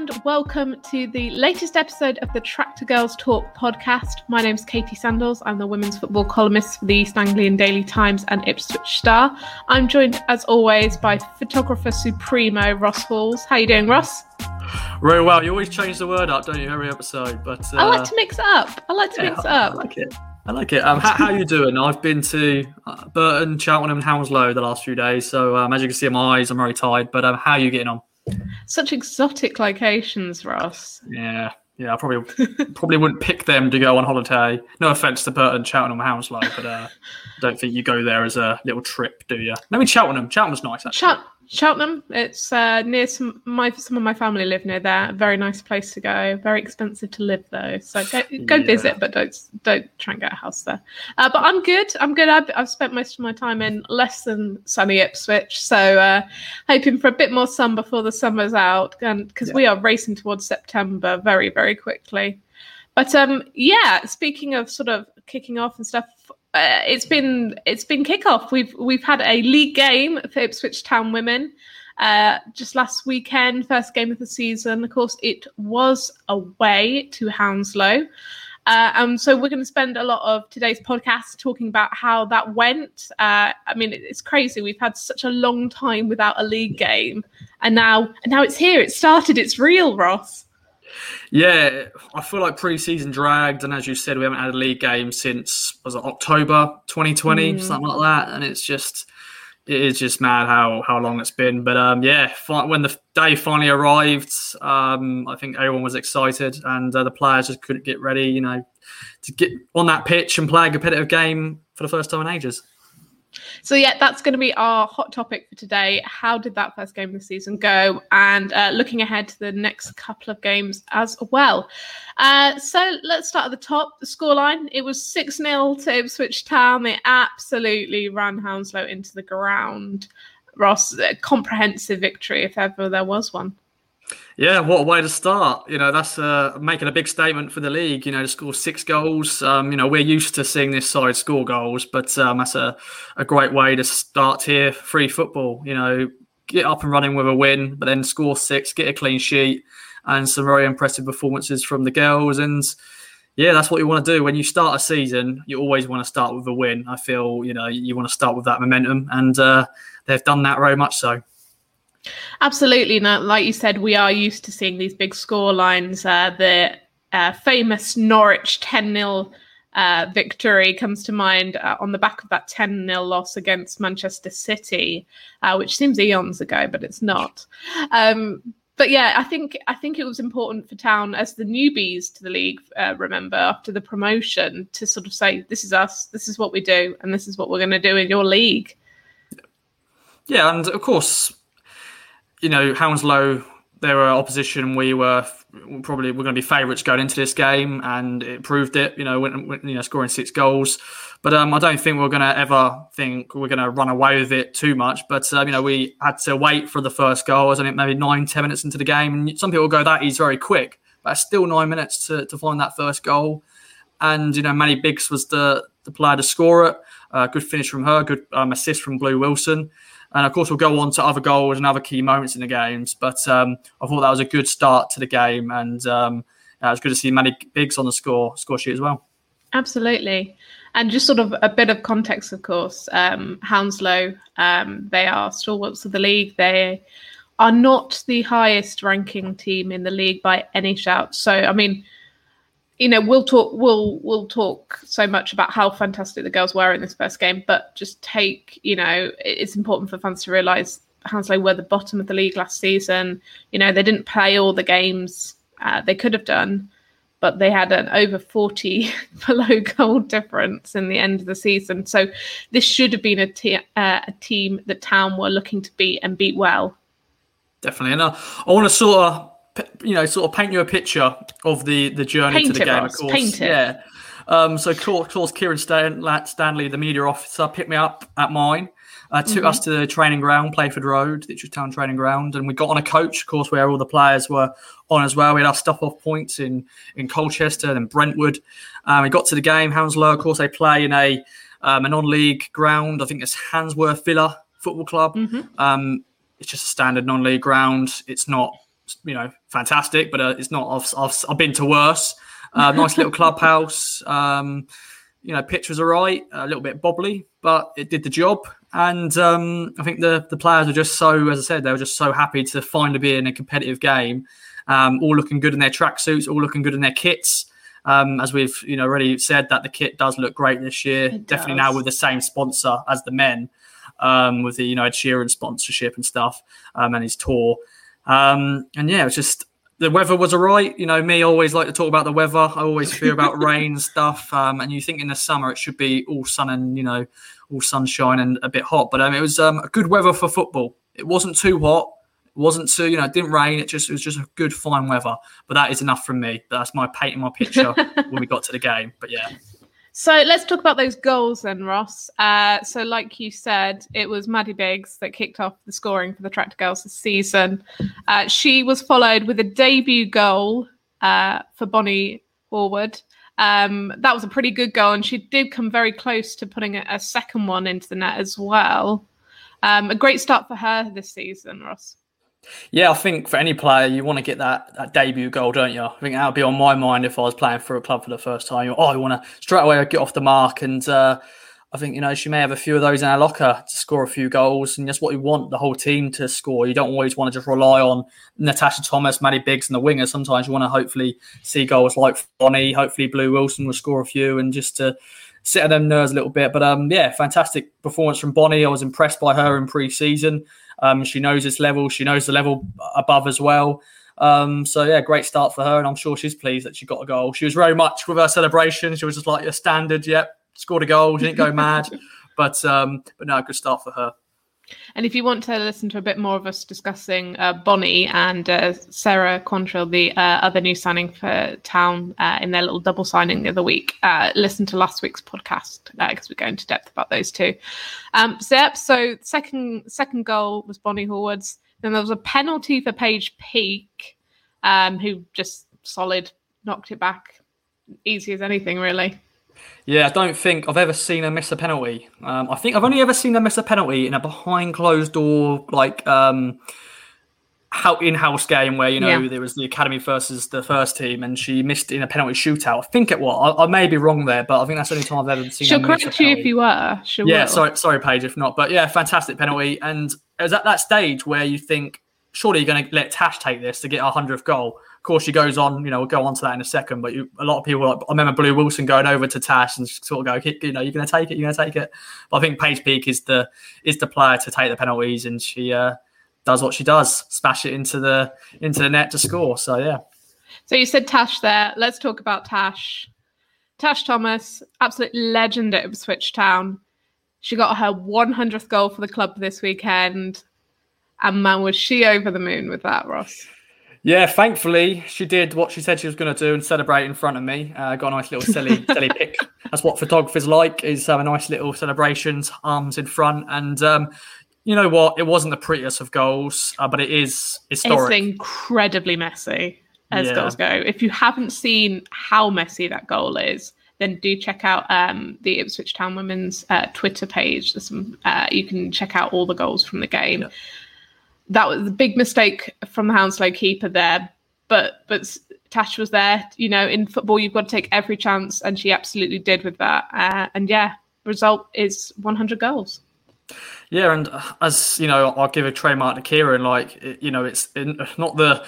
and welcome to the latest episode of the Tractor Girls Talk podcast. My name's Katie Sandals. I'm the women's football columnist for the East Anglian Daily Times and Ipswich Star. I'm joined, as always, by photographer supremo Ross Halls. How you doing, Ross? Very well. You always change the word up, don't you, every episode? But uh, I like to mix it up. I like to yeah, mix it up. I like it. I like it. Um, how, how you doing? I've been to uh, Burton, Cheltenham, and Hounslow the last few days. So um, as you can see in my eyes, I'm very tired. But um, how are you getting on? Such exotic locations, Ross. Yeah, yeah. I probably probably wouldn't pick them to go on holiday. No offense to Burton, Cheltenham, Hounslow, but uh, I don't think you go there as a little trip, do you? Maybe Cheltenham. Cheltenham's nice. Actually. Ch- Cheltenham. It's uh, near some my some of my family live near there. Very nice place to go. Very expensive to live though. So go go yeah. visit, but don't don't try and get a house there. Uh, but I'm good. I'm good. I've, I've, spent most of my time in less than sunny Ipswich, so uh, hoping for a bit more sun before the summer's out, and because yeah. we are racing towards September very very quickly. But um, yeah, speaking of sort of kicking off and stuff, uh, it's been it's been kickoff. We've we've had a league game for Ipswich Town women uh, just last weekend, first game of the season. Of course, it was away to Hounslow. Uh, um, so we're going to spend a lot of today's podcast talking about how that went. Uh, I mean, it's crazy. We've had such a long time without a league game, and now and now it's here. It started. It's real, Ross. Yeah, I feel like pre-season dragged, and as you said, we haven't had a league game since was it October 2020, mm. something like that, and it's just it is just mad how how long it's been. But um, yeah, when the day finally arrived, um, I think everyone was excited, and uh, the players just couldn't get ready, you know, to get on that pitch and play a competitive game for the first time in ages. So yeah, that's going to be our hot topic for today. How did that first game of the season go? And uh, looking ahead to the next couple of games as well. Uh, so let's start at the top. The scoreline: it was six 0 to Ipswich Town. They absolutely ran Hounslow into the ground. Ross, a comprehensive victory if ever there was one. Yeah, what a way to start. You know, that's uh, making a big statement for the league, you know, to score six goals. Um, you know, we're used to seeing this side score goals, but um, that's a, a great way to start here. Free football, you know, get up and running with a win, but then score six, get a clean sheet, and some very impressive performances from the girls. And yeah, that's what you want to do. When you start a season, you always want to start with a win. I feel, you know, you want to start with that momentum, and uh, they've done that very much so. Absolutely. Now, like you said, we are used to seeing these big score lines. Uh, the uh, famous Norwich 10 0 uh, victory comes to mind uh, on the back of that 10 0 loss against Manchester City, uh, which seems eons ago, but it's not. Um, but yeah, I think I think it was important for Town as the newbies to the league. Uh, remember after the promotion to sort of say, "This is us. This is what we do, and this is what we're going to do in your league." Yeah, and of course, you know, Hounslow, they were opposition. We were probably we're going to be favourites going into this game, and it proved it. You know, when, you know, scoring six goals. But um, I don't think we're going to ever think we're going to run away with it too much. But um, you know, we had to wait for the first goal. I think maybe nine, ten minutes into the game, and some people go that is very quick, but still nine minutes to, to find that first goal. And you know, Maddie Biggs was the the player to score it. Uh, good finish from her, good um, assist from Blue Wilson. And of course, we'll go on to other goals and other key moments in the games. But um, I thought that was a good start to the game, and um, yeah, it was good to see Maddie Biggs on the score score sheet as well. Absolutely. And just sort of a bit of context, of course, um, Hounslow, um, they are stalwarts of the league. They are not the highest ranking team in the league by any shout. So, I mean, you know we'll talk we'll we'll talk so much about how fantastic the girls were in this first game but just take you know it's important for fans to realize Hounslow were the bottom of the league last season. You know they didn't play all the games uh, they could have done but they had an over 40 below goal difference in the end of the season. So this should have been a, te- uh, a team that town were looking to beat and beat well. Definitely. And i want to sort of you know, sort of paint you a picture of the the journey paint to the game. Ross, of course, paint it. yeah. Um, so, of course, Kieran Stan- Stanley, the media officer, picked me up at mine, uh, took mm-hmm. us to the training ground, Playford Road, the Town training ground, and we got on a coach, of course, where all the players were on as well. We had our stuff off points in in Colchester and Brentwood. Um, we got to the game. Hounslow, of course, they play in a um, a non-league ground. I think it's Handsworth Villa Football Club. Mm-hmm. Um, it's just a standard non-league ground. It's not you know fantastic, but uh, it's not. I've, I've, I've been to worse. Uh, nice little clubhouse. Um, you know, pitch was all right, a little bit bobbly, but it did the job. And um, I think the the players were just so, as I said, they were just so happy to finally be in a competitive game. Um, all looking good in their tracksuits, all looking good in their kits. Um, as we've you know already said, that the kit does look great this year. It Definitely does. now with the same sponsor as the men, um, with the you know Ed Sheeran sponsorship and stuff, um, and his tour. Um, and yeah, it was just the weather was alright. You know, me always like to talk about the weather. I always fear about rain and stuff. Um, and you think in the summer it should be all sun and you know all sunshine and a bit hot, but um, it was um, a good weather for football. It wasn't too hot. It wasn't too you know it didn't rain. It just it was just a good fine weather. But that is enough from me. That's my painting my picture when we got to the game. But yeah. So let's talk about those goals then, Ross. Uh, so, like you said, it was Maddie Biggs that kicked off the scoring for the Tractor Girls this season. Uh, she was followed with a debut goal uh, for Bonnie Horwood. Um, that was a pretty good goal, and she did come very close to putting a, a second one into the net as well. Um, a great start for her this season, Ross. Yeah, I think for any player, you want to get that, that debut goal, don't you? I think that would be on my mind if I was playing for a club for the first time. Oh, I want to straight away get off the mark. And uh, I think, you know, she may have a few of those in her locker to score a few goals. And that's what you want the whole team to score. You don't always want to just rely on Natasha Thomas, Maddie Biggs, and the wingers. Sometimes you want to hopefully see goals like Bonnie. Hopefully, Blue Wilson will score a few and just to sit on them nerves a little bit. But um, yeah, fantastic performance from Bonnie. I was impressed by her in pre season. Um, she knows this level. She knows the level above as well. Um, so yeah, great start for her, and I'm sure she's pleased that she got a goal. She was very much with her celebration. She was just like your standard. Yep, scored a goal. She didn't go mad, but um, but no, good start for her. And if you want to listen to a bit more of us discussing uh, Bonnie and uh, Sarah Quantrill, the uh, other new signing for Town uh, in their little double signing the other week, uh, listen to last week's podcast because we go into depth about those two. Um, so, yep, so second second goal was Bonnie Horwood's. Then there was a penalty for Paige Peake, um, who just solid knocked it back, easy as anything, really. Yeah, I don't think I've ever seen her miss a penalty. Um, I think I've only ever seen her miss a penalty in a behind closed door, like um, in-house game where you know Yeah. there was the academy versus the first team, and she missed in a penalty shootout. I think it was. I, I may be wrong there, but I think that's the only time I've ever seen. She'll her miss a correct you if you were. She Yeah, will. sorry, sorry, Paige, if not. But yeah, fantastic penalty. And it was at that stage where you think, surely you're going to let Tash take this to get our hundredth goal. Of course, she goes on. You know, we'll go on to that in a second. But you, a lot of people, like, I remember Blue Wilson going over to Tash and sort of go, you know, you're going to take it, you're going to take it. But I think Paige Peake is the is the player to take the penalties, and she uh, does what she does, smash it into the into the net to score. So yeah. So you said Tash there. Let's talk about Tash. Tash Thomas, absolute legend at Ipswich Town. She got her 100th goal for the club this weekend. And man, was she over the moon with that, Ross? Yeah, thankfully she did what she said she was going to do and celebrate in front of me. Uh, got a nice little silly, silly pic. That's what photographers like is have a nice little celebrations, arms in front, and um, you know what? It wasn't the prettiest of goals, uh, but it is historic. It's incredibly messy as Yeah. goals go. If you haven't seen how messy that goal is, then do check out um, the Ipswich Town Women's uh, Twitter page. There's some, uh, you can check out all the goals from the game. That was a big mistake from the Hounslow keeper there, but but Tash was there. You know, in football, you've got to take every chance, and she absolutely did with that. Uh, and yeah, result is 100 goals. Yeah, and uh, as you know, I'll give a trademark to Kieran. Like, you know, it's not the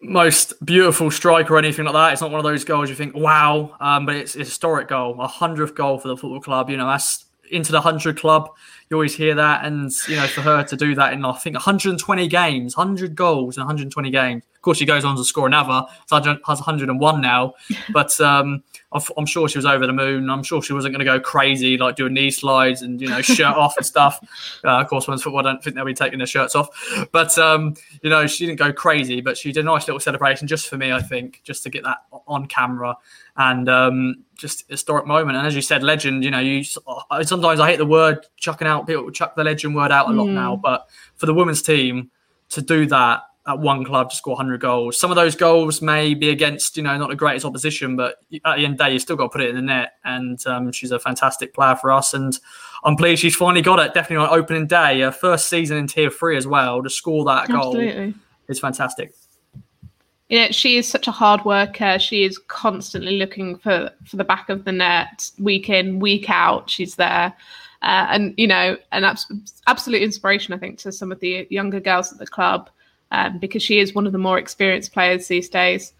most beautiful strike or anything like that. It's not one of those goals you think, wow, um, but it's a historic goal, a hundredth goal for the football club. You know, that's into the hundred club. You always hear that, and you know, for her to do that in I think 120 games, 100 goals in 120 games. Of course, she goes on to score another. So has 101 now, but um, I'm I'm sure she was over the moon. I'm sure she wasn't going to go crazy like doing knee slides and you know shirt off and stuff. Uh, of course, women's football, I don't think they'll be taking their shirts off. But um, you know, she didn't go crazy, but she did a nice little celebration just for me. I think just to get that on camera and um, just historic moment. And as you said, legend. You know, you sometimes I hate the word chucking out. People chuck the legend word out a lot Mm. now, but for the women's team to do that at one club to score 100 goals. Some of those goals may be against, you know, not the greatest opposition, but at the end of the day, you still got to put it in the net. And um, she's a fantastic player for us. And I'm pleased she's finally got it. Definitely on opening day, her first season in Tier 3 as well, to score that goal Absolutely. is fantastic. You know, she is such a hard worker. She is constantly looking for for the back of the net, week in, week out. She's there, uh, and you know, an abs- absolute inspiration, I think, to some of the younger girls at the club, um, because she is one of the more experienced players these days.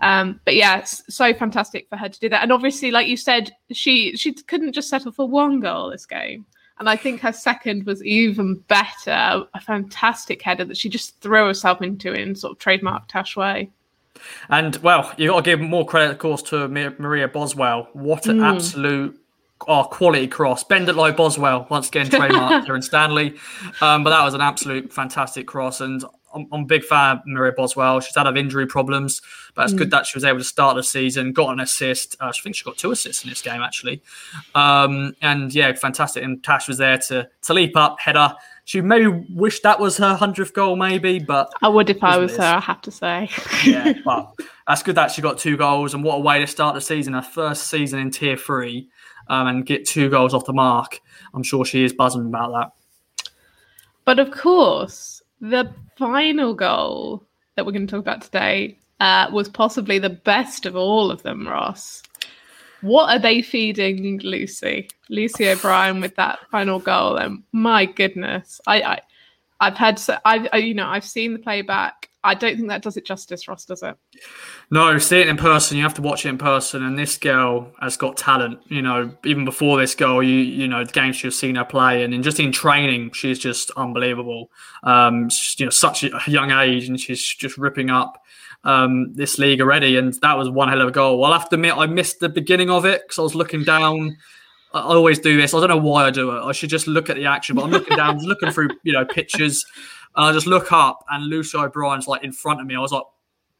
Um, but yeah, it's so fantastic for her to do that. And obviously, like you said, she she couldn't just settle for one goal this game. And I think her second was even better, a fantastic header that she just threw herself into in sort of trademark Tash way. And well, you got to give more credit, of course, to Maria Boswell. What an mm. absolute oh, quality cross. Bend it like Boswell, once again, trademark Kieran Stanley. Um, but that was an absolute fantastic cross. And I'm, I'm, a big fan of Maria Boswell. She's had of injury problems, but it's mm. good that she was able to start the season, got an assist. Uh, I think she got two assists in this game, actually. Um, and yeah, fantastic. And Tash was there to, to leap up, header. She maybe wished that was her 100th goal, maybe, but. I would if I was her, I have to say. yeah, but that's good that she got two goals. And what a way to start the season, her first season in tier three, um, and get two goals off the mark. I'm sure she is buzzing about that. But of course, the final goal that we're going to talk about today uh, was possibly the best of all of them, Ross. What are they feeding Lucy? Lucy O'Brien with that final goal, and my goodness, I, I I've had, I've, I, you know, I've seen the playback. I don't think that does it justice, Ross, does it? No, see it in person. You have to watch it in person. And this girl has got talent. You know, even before this goal, you you know the games you've seen her play, and in, just in training, she's just unbelievable. Um, you know, such a young age, and she's just ripping up um, this league already. And that was one hell of a goal. Well, I'll have to admit, I missed the beginning of it because I was looking down. I always do this. I don't know why I do it. I should just look at the action, but I'm looking down, looking through, you know, pictures. And I just look up, and Lucy O'Brien's like in front of me. I was like,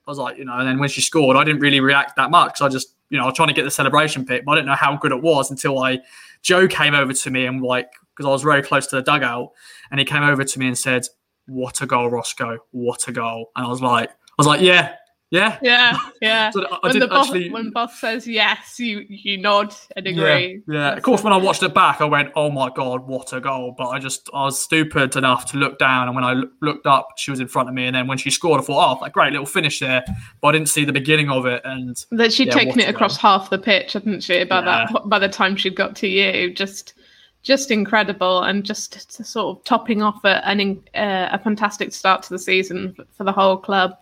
I was like, you know, and then when she scored, I didn't really react that much. I just, you know, I was trying to get the celebration pic, but I didn't know how good it was until I, Joe came over to me and like, because I was very close to the dugout, and he came over to me and said, "What a goal, Roscoe! What a goal!" And I was like, I was like, yeah, yeah, yeah, yeah. so when the boss, actually... when boss says yes, you you nod and agree. Yeah, yeah. of course. When I watched it back, I went, "Oh my god, what a goal!" But I just I was stupid enough to look down, and when I looked up, she was in front of me. And then when she scored, I thought, "Oh, that great little finish there," but I didn't see the beginning of it. And that she'd yeah, taken it across goal. half the pitch, hadn't she? By yeah. that by the time she'd got to you, just just incredible and just sort of topping off a, an, uh, a fantastic start to the season for the whole club.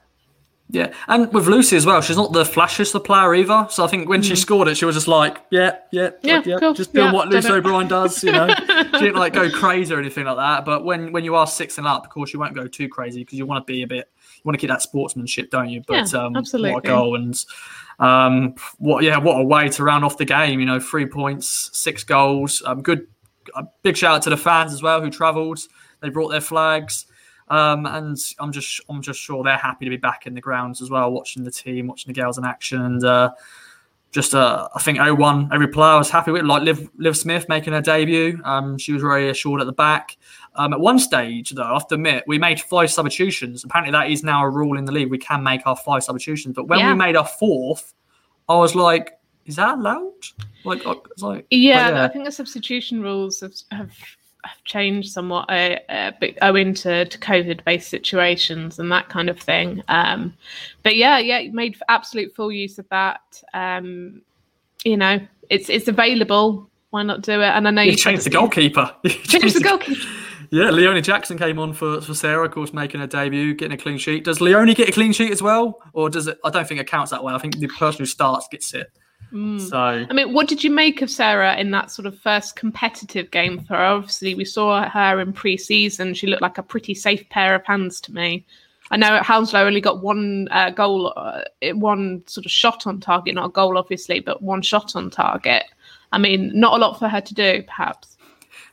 Yeah, and with Lucy as well, she's not the flashiest of player either. So I think when mm. she scored it, she was just like, yeah, yeah, yeah, like, yeah cool. just doing yeah, what Lucy O'Brien does. You know, she didn't like go crazy or anything like that. But when when you are six and up, of course, you won't go too crazy because you want to be a bit, you want to keep that sportsmanship, don't you? But yeah, um, absolutely. what a goal and um, what yeah, what a way to round off the game. You know, three points, six goals. Um, good, a big shout out to the fans as well who travelled. They brought their flags. Um, and I'm just I'm just sure they're happy to be back in the grounds as well, watching the team, watching the girls in action, and uh, just uh, I think 0-1 every player was happy with. Like Liv, Liv Smith making her debut, um, she was very assured at the back. Um, at one stage, though, I have to admit, we made five substitutions. Apparently, that is now a rule in the league. We can make our five substitutions, but when yeah. we made our fourth, I was like, "Is that allowed?" Like, like yeah, yeah, I think the substitution rules have, have have changed somewhat uh, uh, owing to, to COVID based situations and that kind of thing. Um, but yeah, yeah, made absolute full use of that. Um, you know, it's it's available. Why not do it? And I know you, you changed the goalkeeper. changed the goalkeeper. Yeah, Leonie Jackson came on for, for Sarah, of course, making a debut, getting a clean sheet. Does Leonie get a clean sheet as well? Or does it? I don't think it counts that way. I think the person who starts gets it. Mm. So, I mean, what did you make of Sarah in that sort of first competitive game for her? Obviously, we saw her in pre-season. She looked like a pretty safe pair of hands to me. I know at Hounslow only got one uh, goal, uh, one sort of shot on target, not a goal, obviously, but one shot on target. I mean, not a lot for her to do, perhaps.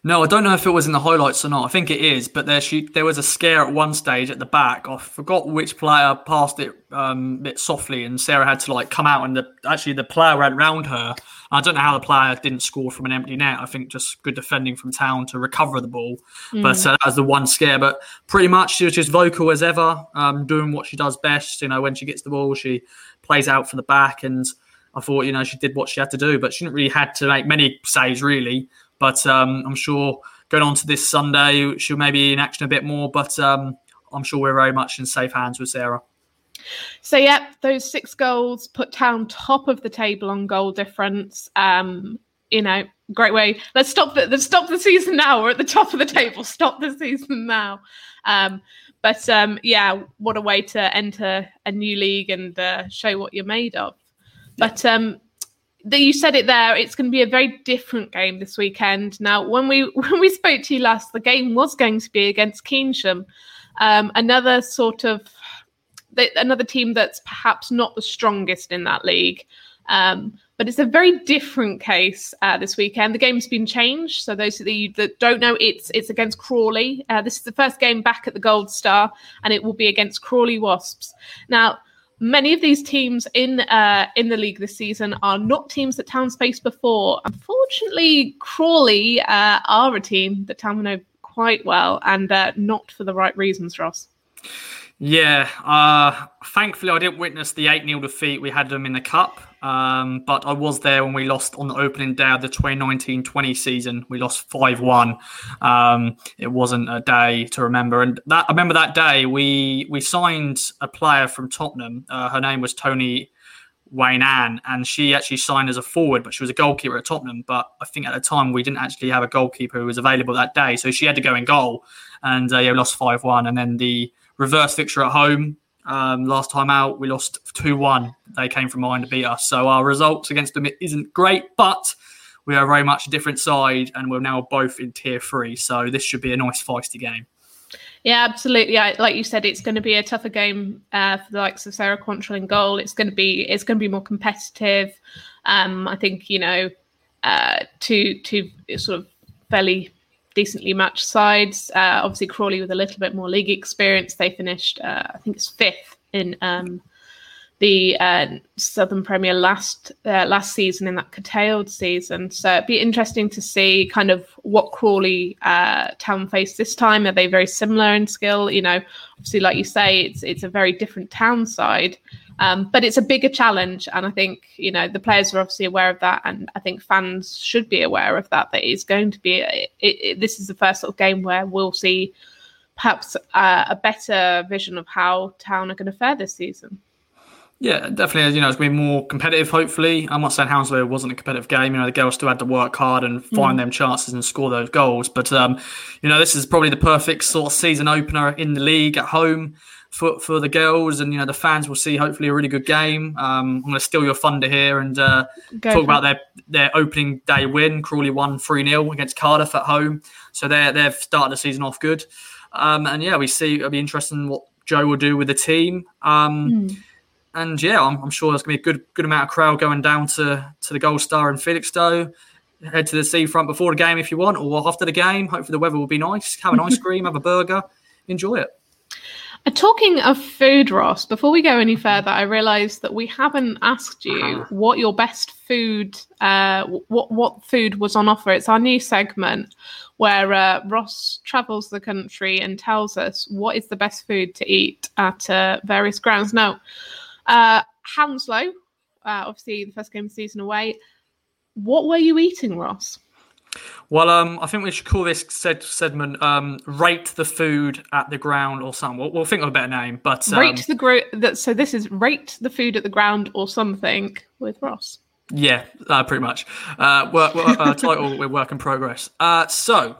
No, I don't know if it was in the highlights or not. I think it is, but there she there was a scare at one stage at the back. I forgot which player passed it um, a bit softly, and Sarah had to like come out, and the actually the player ran round her. I don't know how the player didn't score from an empty net. I think just good defending from Town to recover the ball, mm. but uh, that was the one scare. But pretty much she was just vocal as ever, um, doing what she does best. You know, when she gets the ball, she plays out for the back, and I thought you know she did what she had to do, but she didn't really had to make many saves really. But um, I'm sure going on to this Sunday, she'll maybe in action a bit more. But um, I'm sure we're very much in safe hands with Sarah. So yep, those six goals put Town top of the table on goal difference. Um, you know, great way. Let's stop the let's stop the season now. We're at the top of the table. Stop the season now. Um, but um, yeah, what a way to enter a new league and uh, show what you're made of. But um, that you said it there. It's going to be a very different game this weekend. Now, when we when we spoke to you last, the game was going to be against Keynsham, um, another sort of another team that's perhaps not the strongest in that league. Um, but it's a very different case uh, this weekend. The game's been changed, so those of you that don't know, it's it's against Crawley. Uh, this is the first game back at the Gold Star, and it will be against Crawley Wasps. Now, many of these teams in uh, in the league this season are not teams that Town's faced before. Unfortunately, Crawley uh, are a team that Town know quite well, and uh, not for the right reasons, Ross. Yeah, uh, thankfully I didn't witness the 8 0 defeat we had them in the Cup, um, but I was there when we lost on the opening day of the 2019 20 season. We lost 5 1. Um, it wasn't a day to remember. And that I remember that day we, we signed a player from Tottenham. Uh, her name was Tony Wayne Ann, and she actually signed as a forward, but she was a goalkeeper at Tottenham. But I think at the time we didn't actually have a goalkeeper who was available that day, so she had to go in goal, and uh, yeah, we lost five one. And then the reverse fixture at home. Um, last time out, we lost 2 1. They came from behind to beat us. So our results against them isn't great, but we are very much a different side and we're now both in tier three. So this should be a nice, feisty game. Yeah, absolutely. I, like you said, it's going to be a tougher game uh, for the likes of Sarah Quantrill in goal. It's going to be it's going to be more competitive. Um, I think you know, uh, two two sort of fairly decently matched sides. Uh, obviously, Crawley with a little bit more league experience. They finished, uh, I think it's fifth in um, the uh, Southern Premier last uh, last season in that curtailed season. So it'd be interesting to see kind of what Crawley uh, Town face this time. Are they very similar in skill? You know, obviously, like you say, it's it's a very different town side. Um, but it's a bigger challenge, and I think you know the players are obviously aware of that, and I think fans should be aware of that. That it's going to be it, it, this is the first sort of game where we'll see perhaps uh, a better vision of how Town are going to fare this season. Yeah, definitely. You know, it's going to be more competitive. Hopefully, I'm not saying Hounslow wasn't a competitive game. You know, the girls still had to work hard and find mm. them chances and score those goals. But um, you know, this is probably the perfect sort of season opener in the league at home for for the girls, and you know the fans will see hopefully a really good game. Um, I'm going to steal your thunder here and uh, talk about their their opening day win. Crawley won three 0 against Cardiff at home, so they they've started the season off good. Um, and yeah, we see it'll be interesting what Joe will do with the team. Um, mm. And yeah, I'm, I'm, sure there's going to be a good good amount of crowd going down to to the Gold Star in Felixstowe. Head to the seafront before the game if you want, or after the game. Hopefully the weather will be nice. Have an ice cream, have a burger, enjoy it. Uh, talking of food, Ross, before we go any further, I realised that we haven't asked you uh-huh. what your best food, uh, what what food was on offer. It's our new segment where uh, Ross travels the country and tells us what is the best food to eat at uh, various grounds. Now, uh, Hounslow, uh, obviously the first game of the season away. What were you eating, Ross? Well, um, I think we should call this segment um, "Rate the Food at the Ground" or something. We'll, we'll think of a better name, but um, rate the gro- So this is "Rate the Food at the Ground" or something with Ross. Yeah, uh, pretty much. Uh, work, uh, title we're work in progress. Uh, so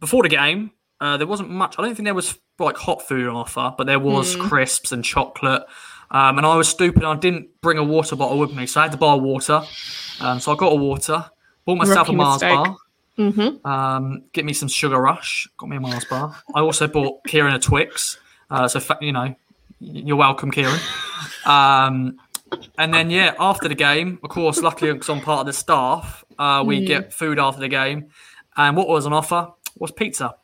before the game, uh, there wasn't much. I don't think there was like hot food on offer, but there was mm. crisps and chocolate. Um, and I was stupid. I didn't bring a water bottle with me, so I had to buy water. Um, so I got a water. Bought myself a Mars mistake. bar. Mm-hmm. Um, get me some Sugar Rush. Got me a Mars bar. I also bought Kieran a Twix. Uh, so you know, you're welcome, Kieran. Um, and then yeah, after the game, of course, luckily because I'm part of the staff, uh, we mm. get food after the game. And what was on offer was pizza.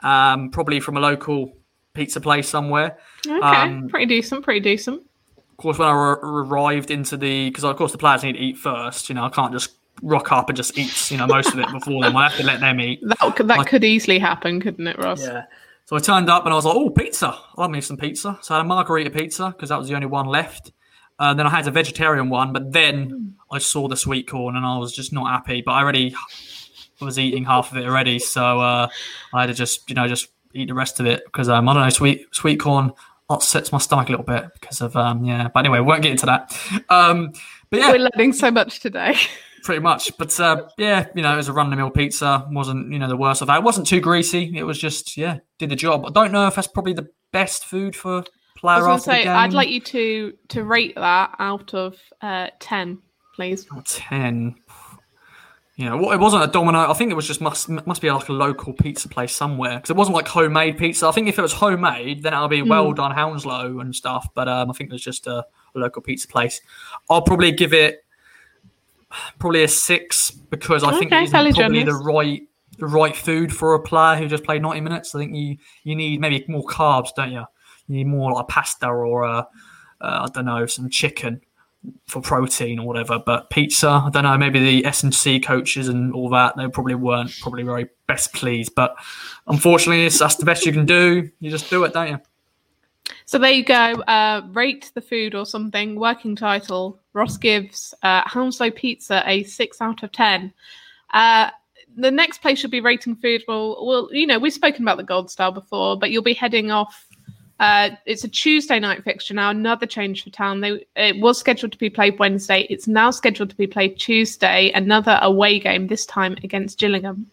Um, probably from a local pizza place somewhere. Okay, um, pretty decent, pretty decent. Of course, when I r- arrived into the, because of course the players need to eat first. You know, I can't just rock up and just eats, you know, most of it before them. I have to let them eat. That could, that I, could easily happen, couldn't it, Ross? Yeah. So I turned up and I was like, oh, pizza. I'll have me some pizza. So I had a margarita pizza because that was the only one left. Uh, then I had a vegetarian one, but then I saw the sweet corn and I was just not happy. But I already was eating half of it already, so uh, I had to just, you know, just eat the rest of it because um, I don't know, sweet sweet corn upsets my stomach a little bit because of um yeah. But anyway, we won't get into that. Um, but yeah, we're learning so much today. pretty much. But uh, yeah, you know, it was a run the mill pizza. wasn't you know the worst of that. It wasn't too greasy. It was just yeah, did the job. I don't know if that's probably the best food for player I was say, I'd like you to to rate that out of uh, ten, please. Oh, ten. You know, it wasn't a Domino. I think it was just must must be like a local pizza place somewhere because it wasn't like homemade pizza. I think if it was homemade, then it would be well mm. done Hounslow and stuff. But um, I think it was just a, a local pizza place. I'll probably give it probably a six because I okay, think it's probably the right the right food for a player who just played 90 minutes. I think you you need maybe more carbs, don't you? You need more like a pasta or a, uh, I don't know some chicken for protein or whatever. But pizza, I don't know. Maybe the S and C coaches and all that they probably weren't probably very best pleased. But unfortunately, that's the best you can do. You just do it, don't you? So there you go. Uh, rate the food or something. Working title. Ross gives uh, Hounslow Pizza a six out of ten. Uh, the next place should be rating food. Well, well, you know, we've spoken about the Gold Star before, but you'll be heading off. Uh, it's a Tuesday night fixture now. Another change for town. They it was scheduled to be played Wednesday. It's now scheduled to be played Tuesday. Another away game. This time against Gillingham.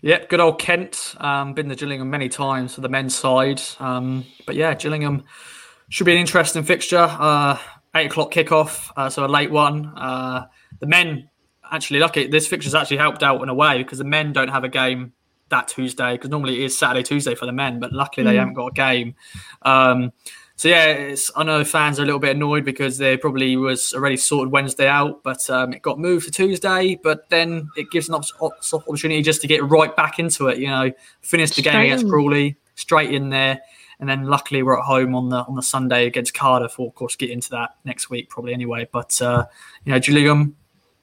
Yep, good old Kent. Um, been to Gillingham many times for the men's side. Um, but yeah, Gillingham should be an interesting fixture. Uh, eight o'clock kickoff, uh, so a late one. Uh, the men actually lucky. This fixture's actually helped out in a way because the men don't have a game that Tuesday because normally it is Saturday Tuesday for the men, but luckily mm. they haven't got a game. Um, so yeah, I know fans are a little bit annoyed because they probably was already sorted Wednesday out, but um, it got moved to Tuesday. But then it gives an opportunity just to get right back into it. You know, finish the game against Crawley, straight in there, and then luckily we're at home on the on the Sunday against Cardiff. We'll of course get into that next week probably anyway. But uh, you know, Gillingham,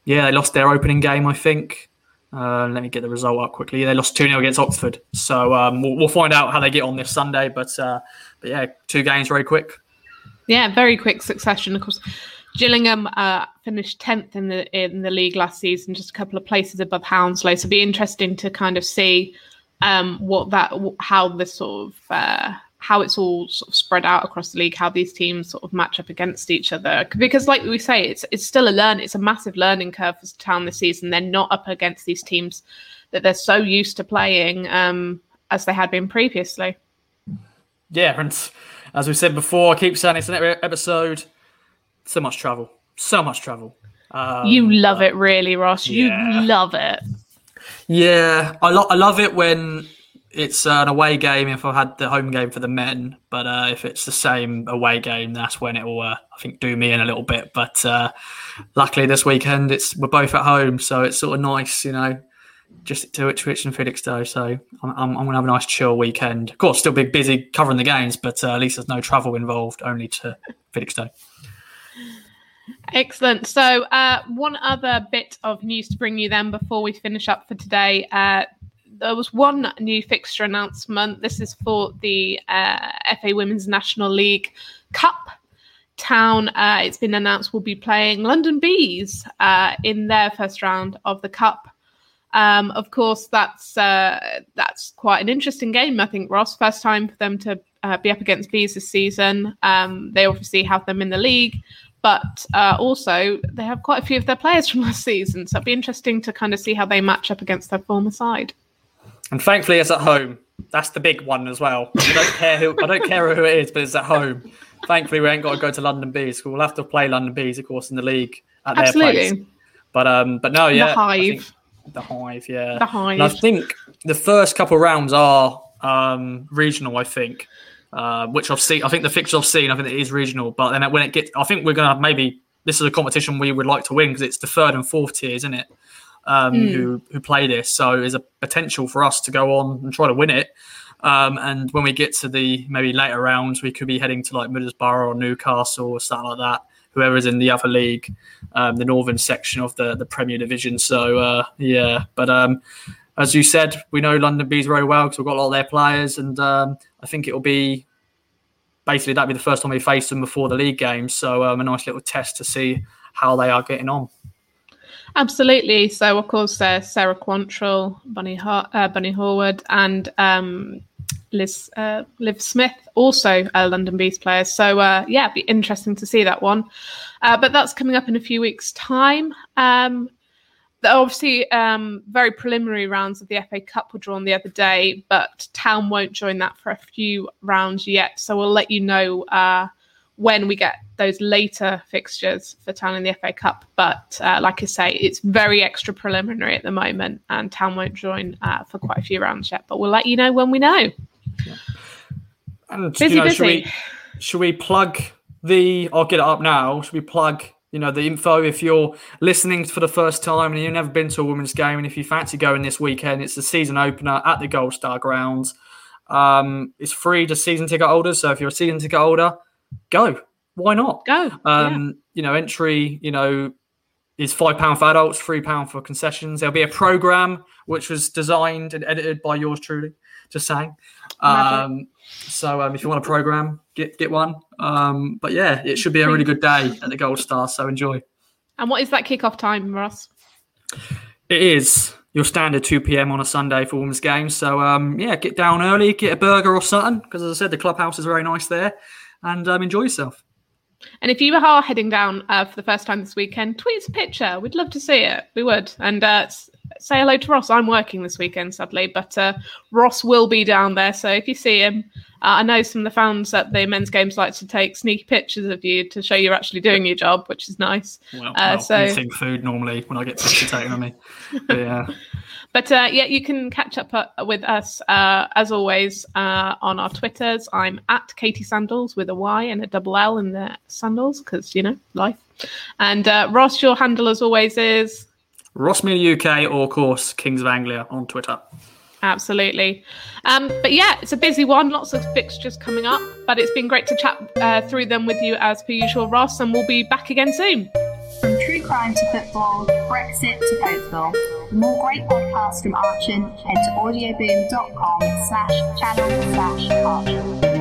yeah, they lost their opening game, I think. Uh, let me get the result up quickly. They lost 2 0 against Oxford. So um, we'll, we'll, find out how they get on this Sunday. But, uh, but yeah, two games very quick. Yeah, very quick succession. Of course, Gillingham uh, finished 10th in the in the league last season, just a couple of places above Hounslow. So it'll be interesting to kind of see um, what that, how this sort of uh, how it's all sort of spread out across the league, how these teams sort of match up against each other. Because, like we say, it's it's still a learn. It's a massive learning curve for Town this season. They're not up against these teams that they're so used to playing um, as they had been previously. Yeah, and as we said before, I keep saying it's an episode. So much travel, so much travel. Um, you love it, really, Ross. Yeah. You love it. Yeah, I, lo- I love it when it's an away game if I had the home game for the men, but uh, if it's the same away game, that's when it will, uh, I think, do me in a little bit. But uh, luckily, this weekend it's we're both at home, so it's sort of nice, you know, just to Ipswich and Felixstowe. So I'm, I'm, I'm, gonna have a nice chill weekend. Of course, still be busy covering the games, but uh, at least there's no travel involved, only to Felixstowe. Excellent. So, uh, one other bit of news to bring you then before we finish up for today. Uh, there was one new fixture announcement. This is for the uh, FA Women's National League Cup. Town, uh, it's been announced, will be playing London Bees uh, in their first round of the Cup. Um, of course, that's uh, that's quite an interesting game. I think Ross, first time for them to uh, be up against Bees this season. Um, they obviously have them in the league, but uh, also they have quite a few of their players from last season. So it'd be interesting to kind of see how they match up against their former side. And thankfully, it's at home. That's the big one as well. I don't care who I don't care who it is, but it's at home. Thankfully, we ain't got to go to London Bees. We'll have to play London Bees, of course, in the league at Absolutely. their place. But um, but no, yeah, the hive, the hive, yeah, the hive. And I think the first couple of rounds are um regional. I think, uh, which I've seen. I think the fixture I've seen, I think it is regional. But then when it gets, I think we're gonna have maybe this is a competition we would like to win because it's the third and fourth tier, isn't it? um, mm. who who play this. So there's a potential for us to go on and try to win it. Um, and when we get to the maybe later rounds, we could be heading to like Middlesbrough or Newcastle or something like that. Whoever's in the other league, um, the northern section of the the Premier Division. So uh, yeah, but um, as you said, we know London Bees very well because we've got a lot of their players, and um, I think it'll be basically that'll be the first time we face them before the league game. So um, a nice little test to see how they are getting on. Absolutely. So, of course, uh, Sarah Quantrill, Bunny, uh, Bunny Horwood, and um, Liz uh, Liv Smith, also a London Bees player. So uh, yeah, it'd be interesting to see that one. Uh, but that's coming up in a few weeks' time. Um, obviously, um, very preliminary rounds of the FA Cup were drawn the other day, but Town won't join that for a few rounds yet. So we'll let you know uh, when we get those later fixtures for Town in the FA Cup. But uh, like I say, it's very extra preliminary at the moment, and Town won't join uh, for quite a few rounds yet. But we'll let you know when we know. Yeah. And, busy, you know, busy. Should we, should we plug the? I'll get it up now. Should we plug? You know the info. If you're listening for the first time and you've never been to a women's game, and if you fancy going this weekend, it's the season opener at the Gold Star Grounds. Um, it's free to season ticket holders. So if you're a season ticket holder, go. Why not? Go. Um, yeah. You know, entry. You know, is five pound for adults, three pound for concessions. There'll be a program which was designed and edited by yours truly. Just saying. Um, so um, if you want a program, get get one. Um, but yeah, it should be a really good day at the Gold Star. So enjoy. And what is that kickoff time, Ross? It is your standard 2 p.m. on a Sunday for women's games. So um, yeah, get down early, get a burger or something because as I said, the clubhouse is very nice there and um, enjoy yourself. And if you are heading down uh, for the first time this weekend, tweet us a picture. We'd love to see it. We would. And uh, say hello to Ross. I'm working this weekend, sadly, but uh, Ross will be down there. So if you see him, uh, I know some of the fans at the men's games like to take sneaky pictures of you to show you're actually doing your job, which is nice. Well, uh, well so eating food normally when I get pictures taken of me. But, yeah. But uh, yeah, you can catch up uh, with us uh, as always uh, on our Twitters. I'm at Katie Sandals with a Y and a double L in the sandals because you know life. And uh, Ross, your handle as always is Rossmedia UK or of course Kings of Anglia on Twitter. Absolutely. Um, but yeah, it's a busy one. Lots of fixtures coming up. But it's been great to chat uh, through them with you as per usual, Ross. And we'll be back again soon. From true crime to football, Brexit to Codeville. For more great podcasts from Archant, head to audioboom.com slash channel slash Archant.